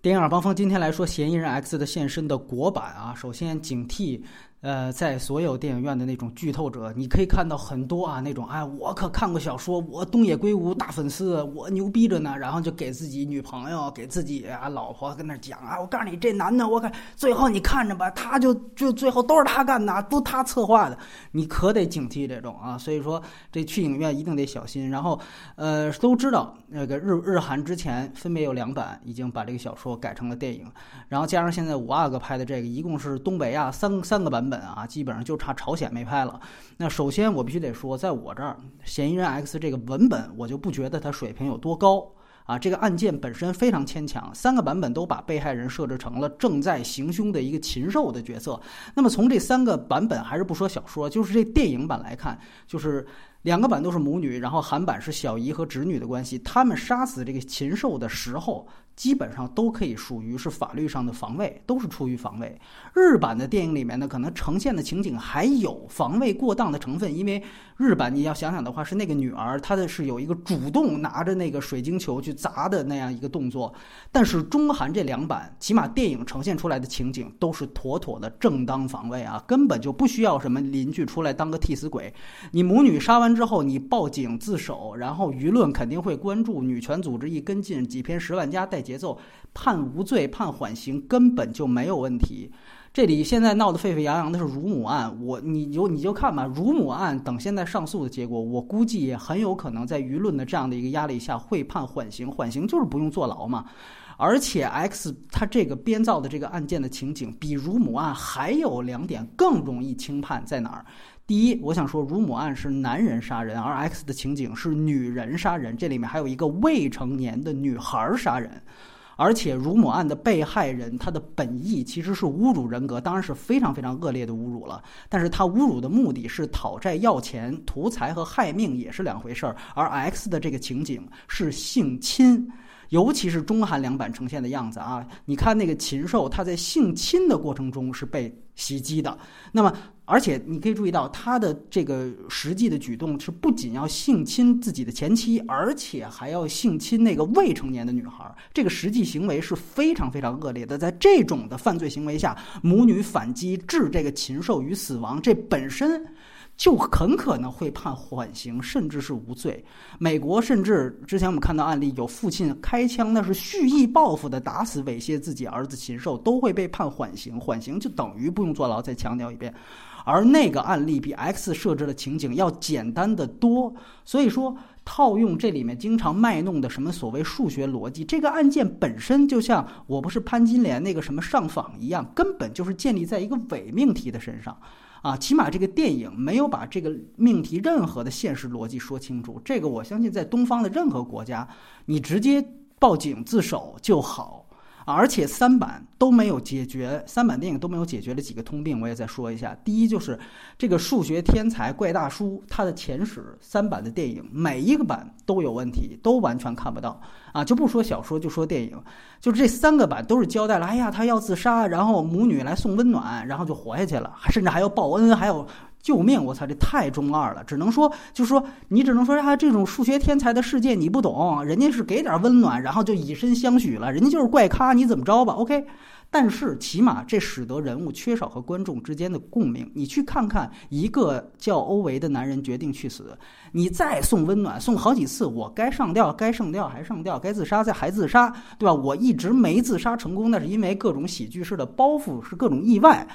电影耳帮风今天来说《嫌疑人 X》的现身的国版啊，首先警惕。呃，在所有电影院的那种剧透者，你可以看到很多啊，那种哎，我可看过小说，我东野圭吾大粉丝，我牛逼着呢，然后就给自己女朋友、给自己啊老婆跟那讲啊，我告诉你，这男的，我看最后你看着吧，他就就最后都是他干的，都他策划的，你可得警惕这种啊。所以说，这去影院一定得小心。然后，呃，都知道那个日日韩之前分别有两版已经把这个小说改成了电影，然后加上现在五阿哥拍的这个，一共是东北亚三三个版本。本啊，基本上就差朝鲜没拍了。那首先我必须得说，在我这儿，《嫌疑人 X》这个文本，我就不觉得它水平有多高啊。这个案件本身非常牵强，三个版本都把被害人设置成了正在行凶的一个禽兽的角色。那么从这三个版本，还是不说小说，就是这电影版来看，就是两个版都是母女，然后韩版是小姨和侄女的关系。他们杀死这个禽兽的时候。基本上都可以属于是法律上的防卫，都是出于防卫。日版的电影里面呢，可能呈现的情景还有防卫过当的成分，因为日版你要想想的话，是那个女儿她的是有一个主动拿着那个水晶球去砸的那样一个动作。但是中韩这两版，起码电影呈现出来的情景都是妥妥的正当防卫啊，根本就不需要什么邻居出来当个替死鬼。你母女杀完之后，你报警自首，然后舆论肯定会关注，女权组织一跟进，几篇十万加带。节奏判无罪判缓刑根本就没有问题。这里现在闹得沸沸扬扬的是乳母案，我你就你就看吧，乳母案等现在上诉的结果，我估计也很有可能在舆论的这样的一个压力下会判缓刑，缓刑就是不用坐牢嘛。而且 X 他这个编造的这个案件的情景，比乳母案还有两点更容易轻判，在哪儿？第一，我想说，乳母案是男人杀人，而 X 的情景是女人杀人，这里面还有一个未成年的女孩杀人，而且乳母案的被害人他的本意其实是侮辱人格，当然是非常非常恶劣的侮辱了，但是他侮辱的目的是讨债要钱、图财和害命也是两回事儿，而 X 的这个情景是性侵。尤其是中韩两版呈现的样子啊，你看那个禽兽，他在性侵的过程中是被袭击的。那么，而且你可以注意到他的这个实际的举动是不仅要性侵自己的前妻，而且还要性侵那个未成年的女孩。这个实际行为是非常非常恶劣的。在这种的犯罪行为下，母女反击致这个禽兽于死亡，这本身。就很可能会判缓刑，甚至是无罪。美国甚至之前我们看到案例，有父亲开枪，那是蓄意报复的，打死猥亵自己儿子禽兽，都会被判缓刑。缓刑就等于不用坐牢。再强调一遍，而那个案例比 X 设置的情景要简单的多。所以说，套用这里面经常卖弄的什么所谓数学逻辑，这个案件本身就像我不是潘金莲那个什么上访一样，根本就是建立在一个伪命题的身上。啊，起码这个电影没有把这个命题任何的现实逻辑说清楚。这个我相信，在东方的任何国家，你直接报警自首就好。而且三版都没有解决，三版电影都没有解决的几个通病，我也再说一下。第一就是这个数学天才怪大叔他的前史，三版的电影每一个版都有问题，都完全看不到啊！就不说小说，就说电影，就是这三个版都是交代了，哎呀，他要自杀，然后母女来送温暖，然后就活下去了，甚至还要报恩，还有。救命！我操，这太中二了。只能说，就是说，你只能说他这种数学天才的世界你不懂，人家是给点温暖，然后就以身相许了，人家就是怪咖，你怎么着吧？OK。但是起码这使得人物缺少和观众之间的共鸣。你去看看一个叫欧维的男人决定去死，你再送温暖，送好几次，我该上吊该上吊还上吊，该自杀再还自杀，对吧？我一直没自杀成功，那是因为各种喜剧式的包袱，是各种意外。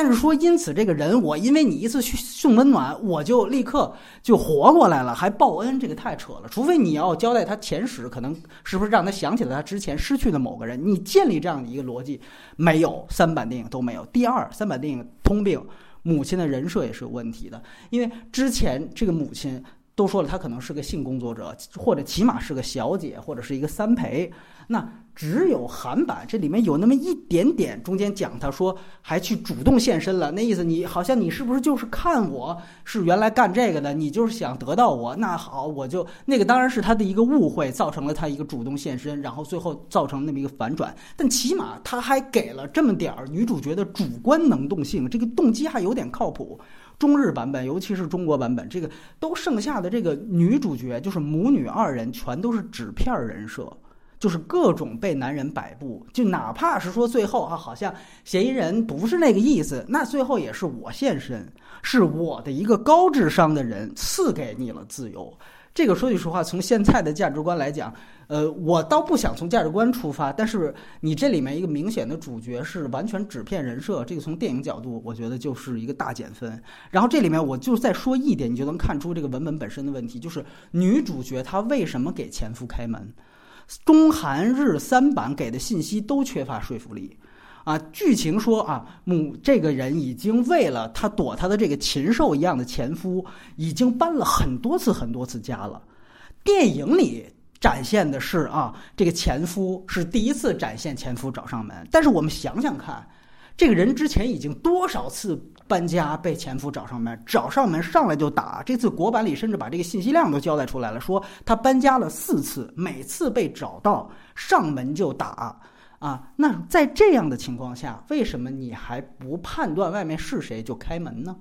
但是说，因此这个人，我因为你一次去送温暖，我就立刻就活过来了，还报恩，这个太扯了。除非你要交代他前史，可能是不是让他想起了他之前失去的某个人？你建立这样的一个逻辑，没有三版电影都没有。第二，三版电影通病，母亲的人设也是有问题的，因为之前这个母亲都说了，她可能是个性工作者，或者起码是个小姐，或者是一个三陪。那只有韩版，这里面有那么一点点，中间讲她说还去主动献身了，那意思你好像你是不是就是看我是原来干这个的，你就是想得到我？那好，我就那个当然是他的一个误会，造成了他一个主动献身，然后最后造成那么一个反转。但起码他还给了这么点儿女主角的主观能动性，这个动机还有点靠谱。中日版本，尤其是中国版本，这个都剩下的这个女主角就是母女二人全都是纸片人设。就是各种被男人摆布，就哪怕是说最后啊，好像嫌疑人不是那个意思，那最后也是我现身，是我的一个高智商的人赐给你了自由。这个说句实话，从现在的价值观来讲，呃，我倒不想从价值观出发，但是你这里面一个明显的主角是完全纸片人设，这个从电影角度，我觉得就是一个大减分。然后这里面我就再说一点，你就能看出这个文本本身的问题，就是女主角她为什么给前夫开门？中韩日三版给的信息都缺乏说服力，啊，剧情说啊，母这个人已经为了他躲他的这个禽兽一样的前夫，已经搬了很多次很多次家了。电影里展现的是啊，这个前夫是第一次展现前夫找上门，但是我们想想看，这个人之前已经多少次？搬家被前夫找上门，找上门上来就打。这次国版里甚至把这个信息量都交代出来了，说他搬家了四次，每次被找到上门就打。啊，那在这样的情况下，为什么你还不判断外面是谁就开门呢？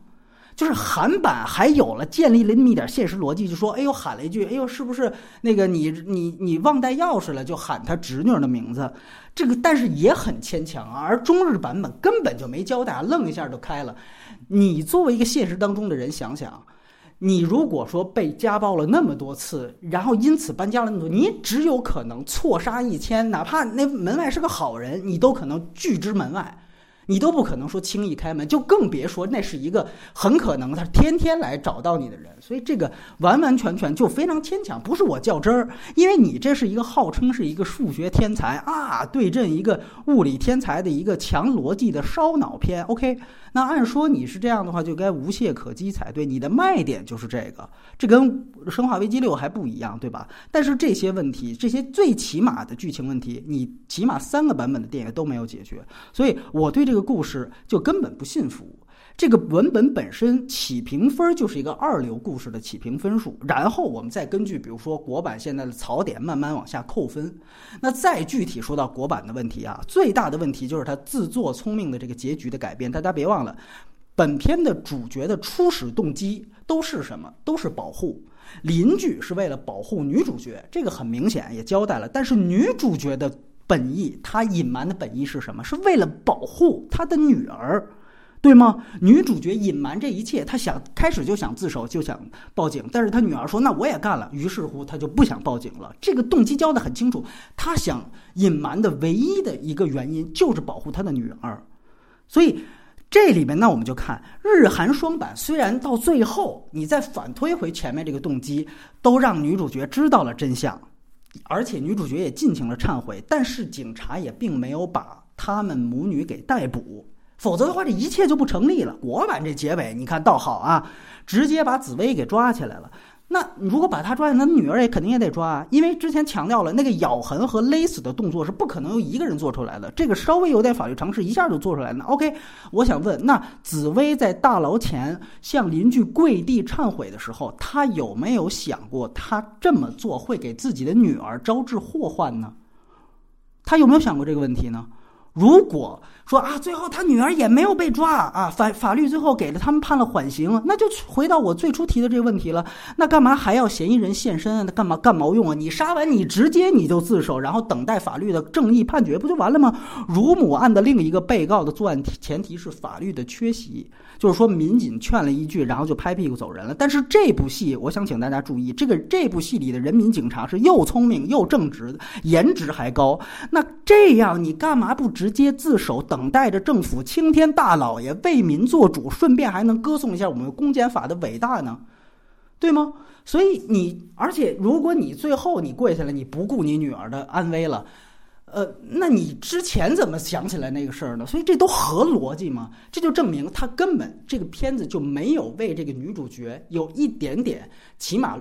就是韩版还有了建立了那么一点现实逻辑，就说：“哎呦，喊了一句，哎呦，是不是那个你你你忘带钥匙了？”就喊他侄女的名字，这个但是也很牵强啊。而中日版本根本就没交代，愣一下就开了。你作为一个现实当中的人，想想，你如果说被家暴了那么多次，然后因此搬家了那么多，你只有可能错杀一千，哪怕那门外是个好人，你都可能拒之门外。你都不可能说轻易开门，就更别说那是一个很可能他天天来找到你的人，所以这个完完全全就非常牵强。不是我较真儿，因为你这是一个号称是一个数学天才啊，对阵一个物理天才的一个强逻辑的烧脑片。OK，那按说你是这样的话，就该无懈可击才对。你的卖点就是这个，这跟《生化危机六》还不一样，对吧？但是这些问题，这些最起码的剧情问题，你起码三个版本的电影都没有解决，所以我对这个。这个故事就根本不信服，这个文本本身起评分就是一个二流故事的起评分数，然后我们再根据比如说国版现在的槽点慢慢往下扣分。那再具体说到国版的问题啊，最大的问题就是它自作聪明的这个结局的改变。大家别忘了，本片的主角的初始动机都是什么？都是保护邻居，是为了保护女主角，这个很明显也交代了。但是女主角的。本意，他隐瞒的本意是什么？是为了保护他的女儿，对吗？女主角隐瞒这一切，她想开始就想自首，就想报警，但是她女儿说：“那我也干了。”于是乎，她就不想报警了。这个动机交代很清楚，她想隐瞒的唯一的一个原因就是保护她的女儿。所以这里面，那我们就看日韩双版，虽然到最后你再反推回前面这个动机，都让女主角知道了真相。而且女主角也尽情了忏悔，但是警察也并没有把他们母女给逮捕，否则的话这一切就不成立了。国版这结尾你看倒好啊，直接把紫薇给抓起来了。那如果把他抓，那女儿也肯定也得抓，因为之前强调了那个咬痕和勒死的动作是不可能由一个人做出来的，这个稍微有点法律常识一下就做出来了。OK，我想问，那紫薇在大牢前向邻居跪地忏悔的时候，他有没有想过他这么做会给自己的女儿招致祸患呢？他有没有想过这个问题呢？如果说啊，最后他女儿也没有被抓啊，法法律最后给了他们判了缓刑，那就回到我最初提的这个问题了。那干嘛还要嫌疑人现身？那干嘛干毛用啊？你杀完你直接你就自首，然后等待法律的正义判决不就完了吗？乳母案的另一个被告的作案前提是法律的缺席。就是说，民警劝了一句，然后就拍屁股走人了。但是这部戏，我想请大家注意，这个这部戏里的人民警察是又聪明又正直，颜值还高。那这样，你干嘛不直直接自首，等待着政府青天大老爷为民做主，顺便还能歌颂一下我们公检法的伟大呢？对吗？所以你，而且如果你最后你跪下来，你不顾你女儿的安危了。呃，那你之前怎么想起来那个事儿呢？所以这都合逻辑吗？这就证明他根本这个片子就没有为这个女主角有一点点起码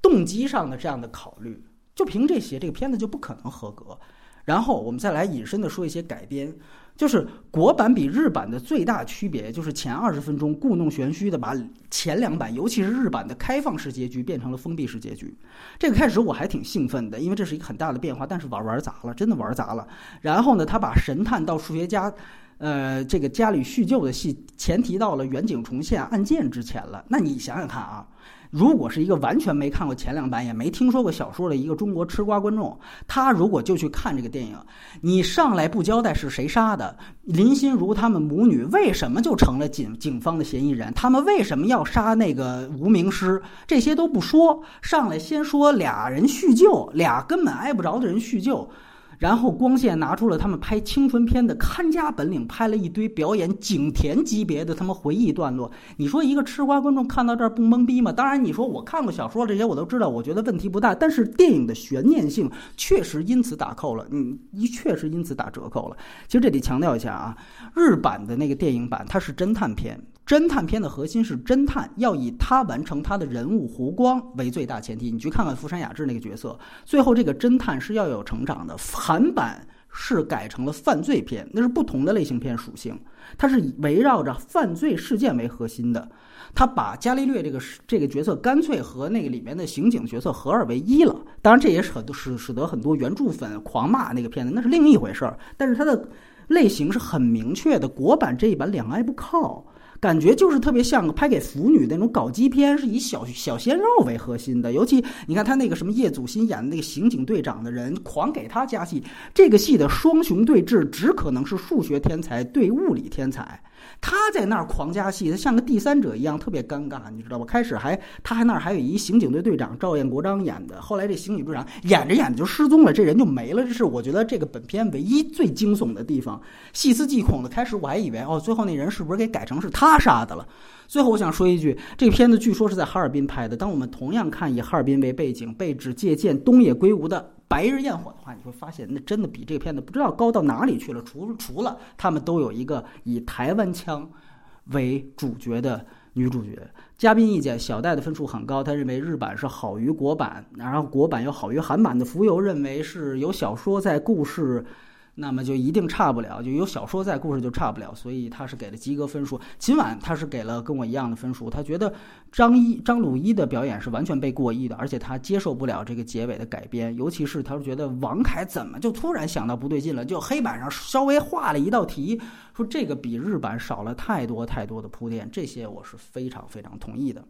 动机上的这样的考虑。就凭这些，这个片子就不可能合格。然后我们再来引申的说一些改编。就是国版比日版的最大区别，就是前二十分钟故弄玄虚的把前两版，尤其是日版的开放式结局变成了封闭式结局。这个开始我还挺兴奋的，因为这是一个很大的变化，但是玩玩砸了，真的玩砸了。然后呢，他把神探到数学家，呃，这个家里叙旧的戏前提到了远景重现案件之前了。那你想想看啊，如果是一个完全没看过前两版也没听说过小说的一个中国吃瓜观众，他如果就去看这个电影，你上来不交代是谁杀的，林心如他们母女为什么就成了警警方的嫌疑人，他们为什么要杀那个无名尸，这些都不说，上来先说俩人叙旧，俩根本挨不着的人叙旧。然后光线拿出了他们拍青春片的看家本领，拍了一堆表演景甜级别的他们回忆段落。你说一个吃瓜观众看到这儿不懵逼吗？当然，你说我看过小说这些我都知道，我觉得问题不大。但是电影的悬念性确实因此打扣了，嗯，一确实因此打折扣了。其实这里强调一下啊，日版的那个电影版它是侦探片。侦探片的核心是侦探，要以他完成他的人物弧光为最大前提。你去看看福山雅治那个角色，最后这个侦探是要有成长的。韩版是改成了犯罪片，那是不同的类型片属性，它是围绕着犯罪事件为核心的。他把伽利略这个这个角色干脆和那个里面的刑警角色合二为一了。当然，这也是很多使使得很多原著粉狂骂那个片子，那是另一回事儿。但是它的类型是很明确的，国版这一版两挨不靠。感觉就是特别像拍给腐女那种搞基片，是以小小鲜肉为核心的。尤其你看他那个什么叶祖新演的那个刑警队长的人，狂给他加戏。这个戏的双雄对峙，只可能是数学天才对物理天才。他在那儿狂加戏，他像个第三者一样，特别尴尬，你知道吧？开始还他还那儿还有一刑警队队长赵彦国章演的，后来这刑警队长演着演着就失踪了，这人就没了。这是我觉得这个本片唯一最惊悚的地方，细思极恐的。开始我还以为哦，最后那人是不是给改成是他他杀的了？最后我想说一句，这个片子据说是在哈尔滨拍的。当我们同样看以哈尔滨为背景，被指借鉴东野圭吾的。白日焰火的话，你会发现那真的比这个片子不知道高到哪里去了。除除了他们都有一个以台湾腔为主角的女主角。嘉宾意见，小戴的分数很高，他认为日版是好于国版，然后国版又好于韩版的。浮游认为是有小说在故事。那么就一定差不了，就有小说在，故事就差不了，所以他是给了及格分数。秦晚他是给了跟我一样的分数，他觉得张一张鲁一的表演是完全被过亿的，而且他接受不了这个结尾的改编，尤其是他是觉得王凯怎么就突然想到不对劲了，就黑板上稍微画了一道题，说这个比日版少了太多太多的铺垫，这些我是非常非常同意的。